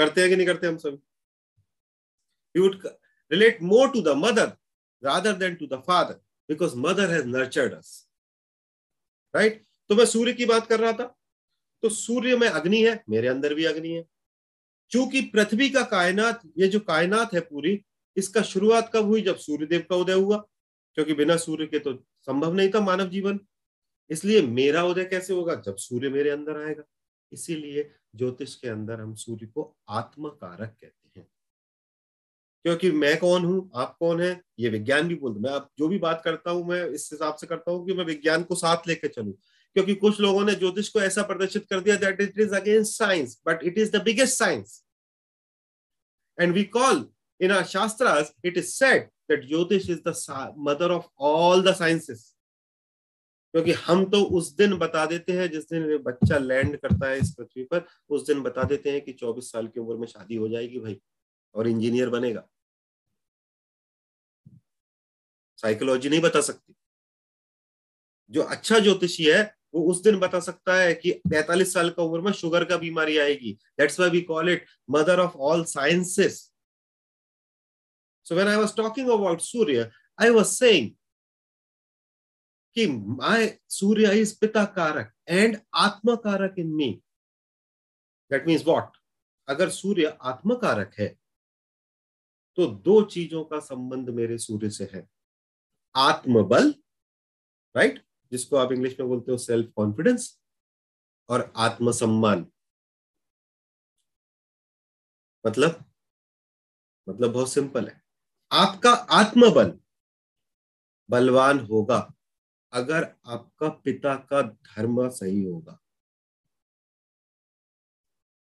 करते हैं कि नहीं करते हम सभी you would relate more to the mother rather than to the father because mother has nurtured us right तो मैं सूर्य की बात कर रहा था। तो सूर्य में अग्नि है, मेरे अंदर भी अग्नि है। चूँकि पृथ्वी का कायनात, ये जो कायनात है पूरी, इसका शुरुआत कब हुई? जब सूर्यदेव का उदय हुआ। क्योंकि बिना सूर्य के तो संभव नहीं था मानव जीवन। इसलिए मेरा उदय कैसे होगा? जब सूर्य मेरे अंदर आएगा। इसीलिए ज्योतिष के अंदर हम सूर्य को आत्म कारक कहते हैं। क्योंकि मैं कौन हूँ? आप कौन है? ये विज्ञान भी बोलते मैं आप जो भी बात करता हूँ, मैं इस हिसाब से करता हूँ कि मैं विज्ञान को साथ लेकर चलू। क्योंकि कुछ लोगों ने ज्योतिष को ऐसा प्रदर्शित कर दिया that it is against science but it is the biggest science and we call in our shastras it is said that Jyotish is the mother of all the sciences क्योंकि हम तो उस दिन बता देते हैं जिस दिन बच्चा लैंड करता है इस पृथ्वी पर, उस दिन बता देते हैं कि 24 साल की उम्र में शादी हो जाएगी भाई और इंजीनियर बनेगा। साइकोलॉजी नहीं बता सकती। जो अच्छा ज्योतिषी है, वो उस दिन बता सकता है कि 45 साल का उम्र में शुगर का बीमारी आएगी। That's why we call it mother of all sciences so when I was talking about Surya I was saying कि my Surya is pita karak and atma karak in me that means what अगर सूर्य आत्मा कारक है तो दो चीज़ों का संबंध मेरे सूर्य से है। आत्मबल राइट right? जिसको आप इंग्लिश में बोलते हो सेल्फ कॉन्फिडेंस और आत्मसम्मान। मतलब मतलब बहुत सिंपल है। आपका आत्मबल बलवान होगा। अगर आपका पिता का धर्म सही होगा।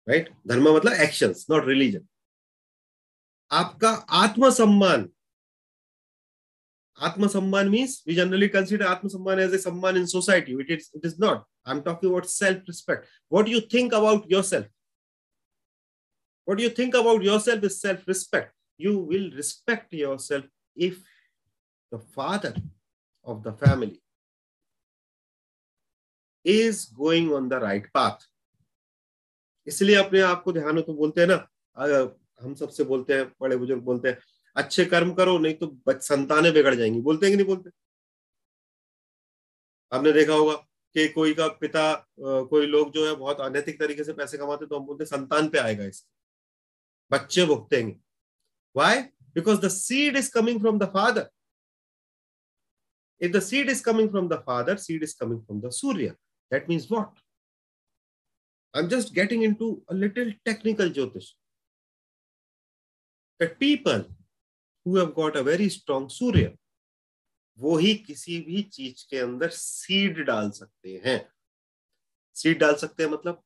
Right right? धर्म मतलब एक्शन नॉट रिलीजन आपका आत्मसम्मान आत्मसम्मान means we generally consider atmasamman as a samman in society it is it is not I am talking about self respect what you think about your self what you think about your self is self respect you will respect your self if the father of the family is going on the right path. इसलिए अपने आप को ध्यान हो तो बोलते हैं ना हम सबसे बोलते हैं, बड़े बुज़ुर्ग बोलते हैं, अच्छे कर्म करो, नहीं तो संतानें बिगड़ जाएँगी। बोलते हैं कि नहीं बोलते? आपने देखा होगा कि कोई का पिता कोई लोग जो है बहुत अनैतिक तरीके से पैसे कमाते तो हम बोलते हैं संतान पे आएगा इसके बच्चे भुगतेंगे। Why because the seed is coming from the father if the seed is coming from the father, seed is coming from the surya. That means what i'm just getting into a little technical jyotish that people who have got a very strong Surya वो ही किसी भी चीज़ के अंदर seed डाल सकते हैं seed डाल सकते हैं मतलब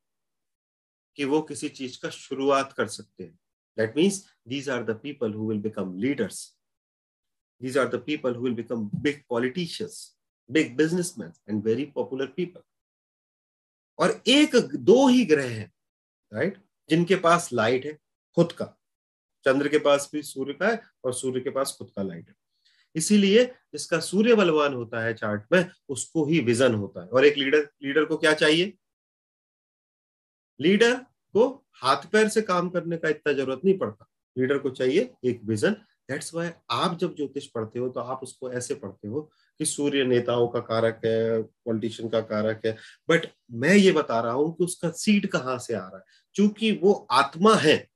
कि वो किसी चीज़ का शुरुआत कर सकते हैं that means these are the people who will become leaders these are the people who will become big politicians big businessmen and very popular people और एक दो ही ग्रह हैं राइट जिनके पास लाइट है, खुद का। चंद्र के पास भी सूर्य का है और सूर्य के पास खुद का लाइट है। इसीलिए जिसका सूर्य बलवान होता है चार्ट में, उसको ही विजन होता है। और एक लीडर लीडर को क्या चाहिए? लीडर को हाथ पैर से काम करने का इतना ज़रूरत नहीं पड़ता। लीडर को चाहिए एक विजन दैट्स वाई आप जब ज्योतिष पढ़ते हो तो आप उसको ऐसे पढ़ते हो कि सूर्य नेताओं का कारक है पॉलिटिशियन का कारक है। बट मैं ये बता रहा हूँ कि उसका सीड कहाँ से आ रहा है? चूँकि वो आत्मा है,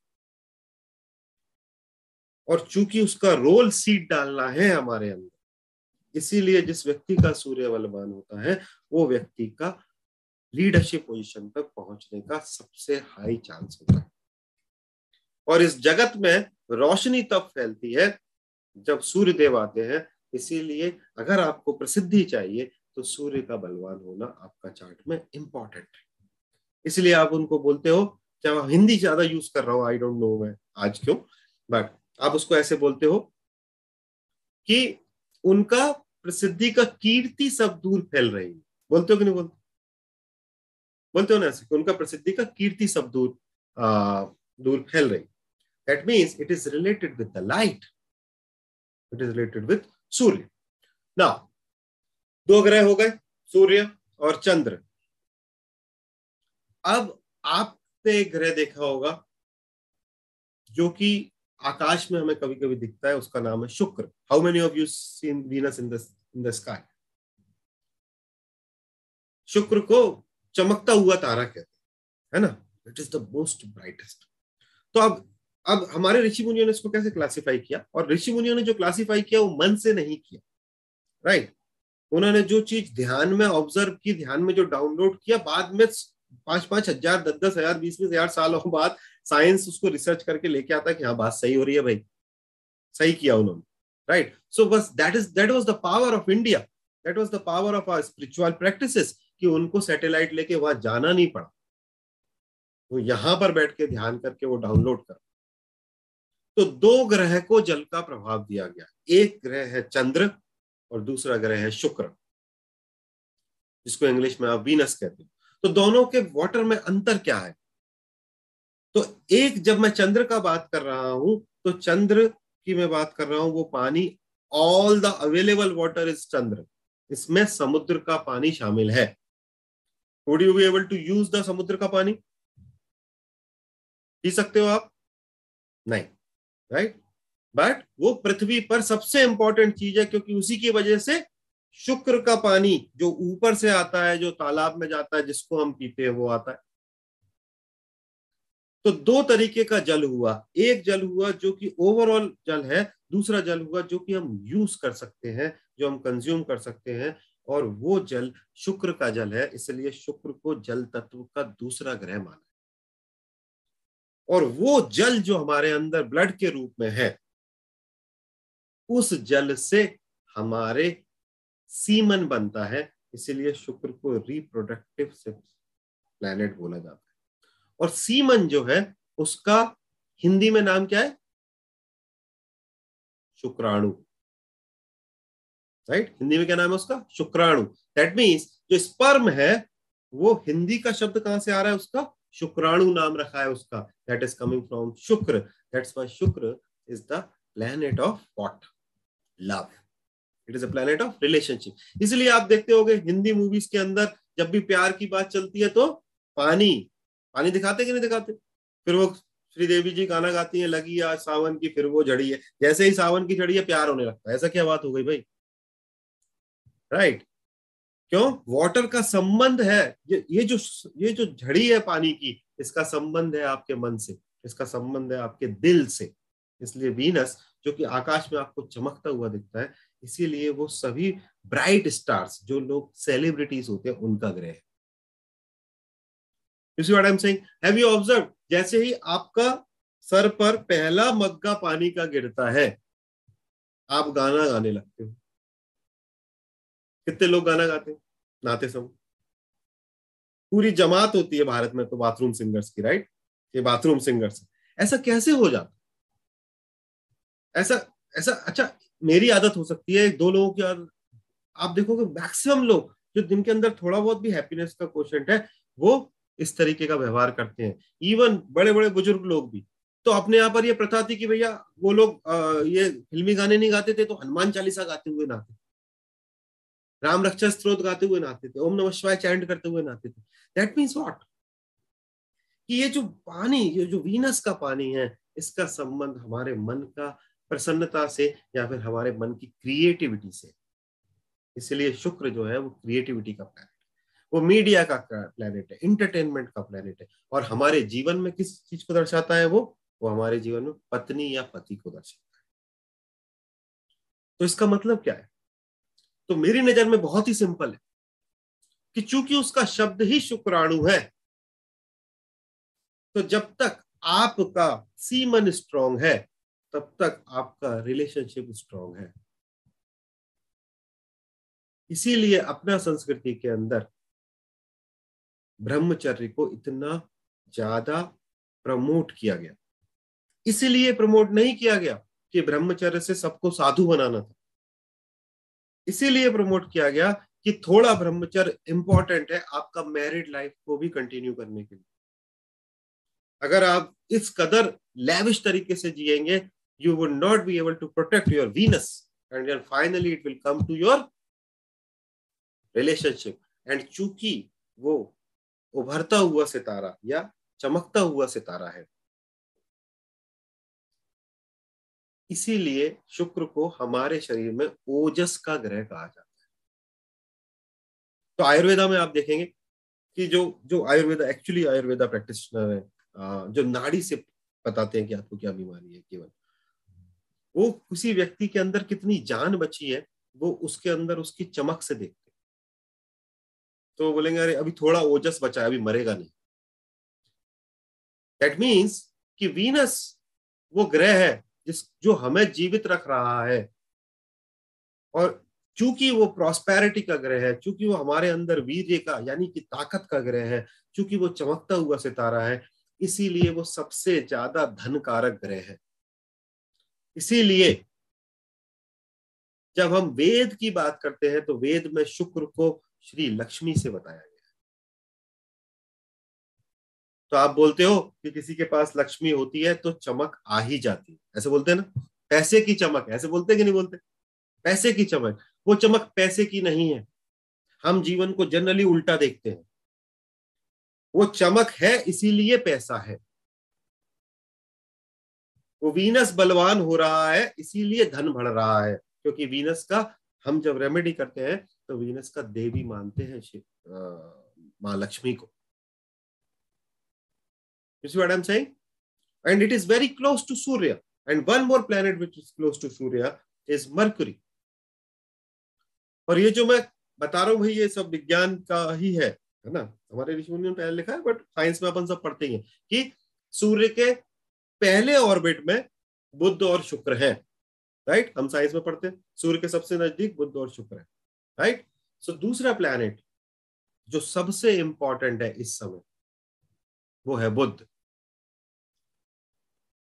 और चूँकि उसका रोल सीट डालना है हमारे अंदर, इसीलिए जिस व्यक्ति का सूर्य बलवान होता है, वो व्यक्ति का लीडरशिप पोजीशन पर पहुँचने का सबसे हाई चांस होता है। और इस जगत में रोशनी तब फैलती है जब सूर्य देव आते हैं इसीलिए अगर आपको प्रसिद्धि चाहिए तो सूर्य का बलवान होना आपका चार्ट में इंपॉर्टेंट है। इसलिए आप उनको बोलते हो चाहे हिंदी ज़्यादा यूज़ कर रहा हूँ? आई डोंट नो मैं। आज क्यों? बट आप उसको ऐसे बोलते हो कि उनका प्रसिद्धि का कीर्ति सब दूर फैल रही है। बोलते हो कि नहीं बोलते? बोलते हो ना ऐसे उनका प्रसिद्धि का कीर्ति सब दूर आ, दूर फैल रही that means it is related with the light it is related with Surya. ना दो ग्रह हो गए, सूर्य और चंद्र। अब आपने एक ग्रह देखा होगा, जो कि आकाश में हमें कभी कभी दिखता है, उसका नाम है Shukra. How many of you seen Venus in in the sky Shukra को चमकता हुआ तारा कहते हैं, है ना? It is the most brightest तो अब अब हमारे ऋषि मुनियों ने इसको कैसे क्लासिफाई किया? और ऋषि मुनियों ने जो क्लासिफाई किया, वो मन से नहीं किया। राइट उन्होंने जो चीज़ ध्यान में ऑब्ज़र्व की, ध्यान में जो डाउनलोड किया, बाद में पाँच पाँच हज़ार दस दस हज़ार बीस बीस हज़ार सालों बाद साइंस उसको रिसर्च करके लेके आता है कि हाँ बात सही हो रही है भाई। सही किया उन्होंने। राइट सो बस that is that was the power of India that was the power of our spiritual practices कि उनको सैटेलाइट लेके वहाँ जाना नहीं पड़ा। वो यहाँ पर बैठ के ध्यान करके वो डाउनलोड कर। तो दो ग्रह को जल का प्रभाव दिया गया। एक ग्रह है चंद्र और दूसरा ग्रह है शुक्र। जिसको इंग्लिश में आप वीनस कहते हैं। तो दोनों के वाटर में अंतर क्या है? तो एक जब मैं चंद्र का बात कर रहा हूँ तो चंद्र की मैं बात कर रहा हूँ, वो पानी all the available water is Chandra. इसमें समुद्र का पानी शामिल है। Would you be able to use the समुद्र का पानी? पी सकते हो आप? नहीं। राइट बट वो पृथ्वी पर सबसे इंपॉर्टेंट चीज़ है क्योंकि उसी की वजह से शुक्र का पानी जो ऊपर से आता है, जो तालाब में जाता है, जिसको हम पीते हैं, वो आता है। तो दो तरीके का जल हुआ। एक जल हुआ जो कि ओवरऑल जल है, दूसरा जल हुआ जो कि हम यूज़ कर सकते हैं, जो हम कंज्यूम कर सकते हैं, और वो जल शुक्र का जल है, इसलिए शुक्र को जल तत्व का दूसरा ग्रह माना और वो जल जो हमारे अंदर ब्लड के रूप में है, उस जल से हमारे सीमन बनता है, इसीलिए शुक्र को रिप्रोडक्टिव प्लैनेट बोला जाता है। और सीमन जो है, उसका हिंदी में नाम क्या है? शुक्राणु। Right right? हिंदी में क्या नाम है उसका? शुक्राणु। दैट मीन्स जो स्पर्म है, वो हिंदी का शब्द कहाँ से आ रहा है उसका? शुक्राणु नाम रखा है उसका that is coming from Shukra that's why Shukra is the planet of what love it is a planet of relationship इसलिए आप देखते हो हिंदी मूवीज़ के अंदर जब भी प्यार की बात चलती है तो पानी पानी दिखाते कि नहीं दिखाते? फिर वो श्रीदेवी जी गाना गाती है, लगी आज सावन की, फिर वो झड़ी है। जैसे ही सावन की झड़ी है, प्यार होने लगता है। ऐसा क्या बात हो गई भाई? Right right. क्यों? वाटर का संबंध है। ये ये जो ये जो झड़ी है पानी की, इसका संबंध है आपके मन से, इसका संबंध है आपके दिल से। इसलिए वीनस जो कि आकाश में आपको चमकता हुआ दिखता है, इसीलिए वो सभी ब्राइट स्टार्स जो लोग सेलिब्रिटीज होते हैं, उनका ग्रह है। हैव यू ऑब्ज़र्व जैसे ही आपका सर पर पहला मग्गा पानी का गिरता है, आप गाना गाने लगते हो। कितने लोग गाना गाते हैं? नाते समय पूरी जमात होती है भारत में तो बाथरूम सिंगर्स की राइट ये बाथरूम सिंगर्स ऐसा कैसे हो जाता? ऐसा ऐसा अच्छा मेरी आदत हो सकती है दो लोगों की आदत आप देखोगे मैक्सिमम लोग जो दिन के अंदर थोड़ा बहुत भी हैप्पीनेस का क्वेश्चन है, वो इस तरीके का व्यवहार करते हैं। इवन बड़े बड़े बुज़ुर्ग लोग भी। तो अपने यहाँ पर ये प्रथा थी कि भैया वो लोग ये फिल्मी गाने नहीं गाते थे तो हनुमान चालीसा गाते हुए नाते राम रक्षा स्त्रोत गाते हुए नाते थे, ओम नमः शिवाय चैंट करते हुए नाते थे। दैट मीन्स वॉट कि ये जो पानी, ये जो वीनस का पानी है, इसका संबंध हमारे मन का प्रसन्नता से या फिर हमारे मन की क्रिएटिविटी से। इसलिए शुक्र जो है, वो क्रिएटिविटी का प्लैनेट वो मीडिया का प्लैनेट है इंटरटेनमेंट का प्लैनेट है। और हमारे जीवन में किस चीज़ को दर्शाता है वो? वो हमारे जीवन में पत्नी या पति को दर्शाता है। तो इसका मतलब क्या है? तो मेरी नज़र में बहुत ही सिंपल है कि चूँकि उसका शब्द ही शुक्राणु है तो जब तक आपका सीमन स्ट्रांग है, तब तक आपका रिलेशनशिप स्ट्रांग है। इसीलिए अपना संस्कृति के अंदर ब्रह्मचर्य को इतना ज़्यादा प्रमोट किया गया। इसीलिए प्रमोट नहीं किया गया कि ब्रह्मचर्य से सबको साधु बनाना था। इसीलिए प्रमोट किया गया कि थोड़ा ब्रह्मचर्य इंपॉर्टेंट है आपका मैरिड लाइफ को भी कंटिन्यू करने के लिए अगर आप इस कदर लेविश तरीके से जिएँगे you would not be able to protect your Venus and then finally it will come to your relationship. And चूँकि वो उभरता हुआ सितारा या चमकता हुआ सितारा है इसीलिए शुक्र को हमारे शरीर में ओजस का ग्रह कहा जाता है। तो आयुर्वेदा में आप देखेंगे कि जो जो आयुर्वेदा एक्चुअली आयुर्वेदा प्रैक्टिशनर है जो नाड़ी से बताते हैं कि आपको क्या बीमारी है, केवल। वो किसी व्यक्ति के अंदर कितनी जान बची है, वो उसके अंदर उसकी चमक से देखते तो बोलेंगे, अरे, अभी थोड़ा ओजस बचा है, अभी मरेगा नहीं। दैट मीन्स कि वीनस वो ग्रह है जिस, जो हमें जीवित रख रहा है। और चूँकि वो प्रॉस्पेरिटी का ग्रह है, चूँकि वो हमारे अंदर वीर्य का, यानी कि ताकत का ग्रह है, चूँकि वो चमकता हुआ सितारा है, इसीलिए वो सबसे ज़्यादा धन कारक ग्रह है। इसीलिए जब हम वेद की बात करते हैं तो वेद में शुक्र को श्री लक्ष्मी से बताया गया। तो आप बोलते हो कि किसी के पास लक्ष्मी होती है तो चमक आ ही जाती है। ऐसे बोलते हैं ना? पैसे की चमक। ऐसे बोलते हैं कि नहीं बोलते? पैसे की चमक। वो चमक पैसे की नहीं है। हम जीवन को जनरली उल्टा देखते हैं। वो चमक है, इसीलिए पैसा है। वो वीनस बलवान हो रहा है, इसीलिए धन बढ़ रहा है। क्योंकि वीनस का, हम जब रेमेडी करते हैं तो वीनस का देवी मानते हैं माँ लक्ष्मी को। You see what I'm saying? And it is very close to Surya. And one more planet which is close to Surya is Mercury. और ये जो मैं बता रहा हूँ भाई, ये सब विज्ञान का ही है है ना हमारे ऋषि मुनि पहले लिखा है बट साइंस में अपन सब पढ़ते हैं कि सूर्य के पहले ऑर्बिट में बुद्ध और शुक्र है राइट हम साइंस में पढ़ते हैं, सूर्य के सबसे नज़दीक बुद्ध और शुक्र है राइट सो दूसरा प्लैनेट जो सबसे इंपॉर्टेंट है इस समय, वो है बुद्ध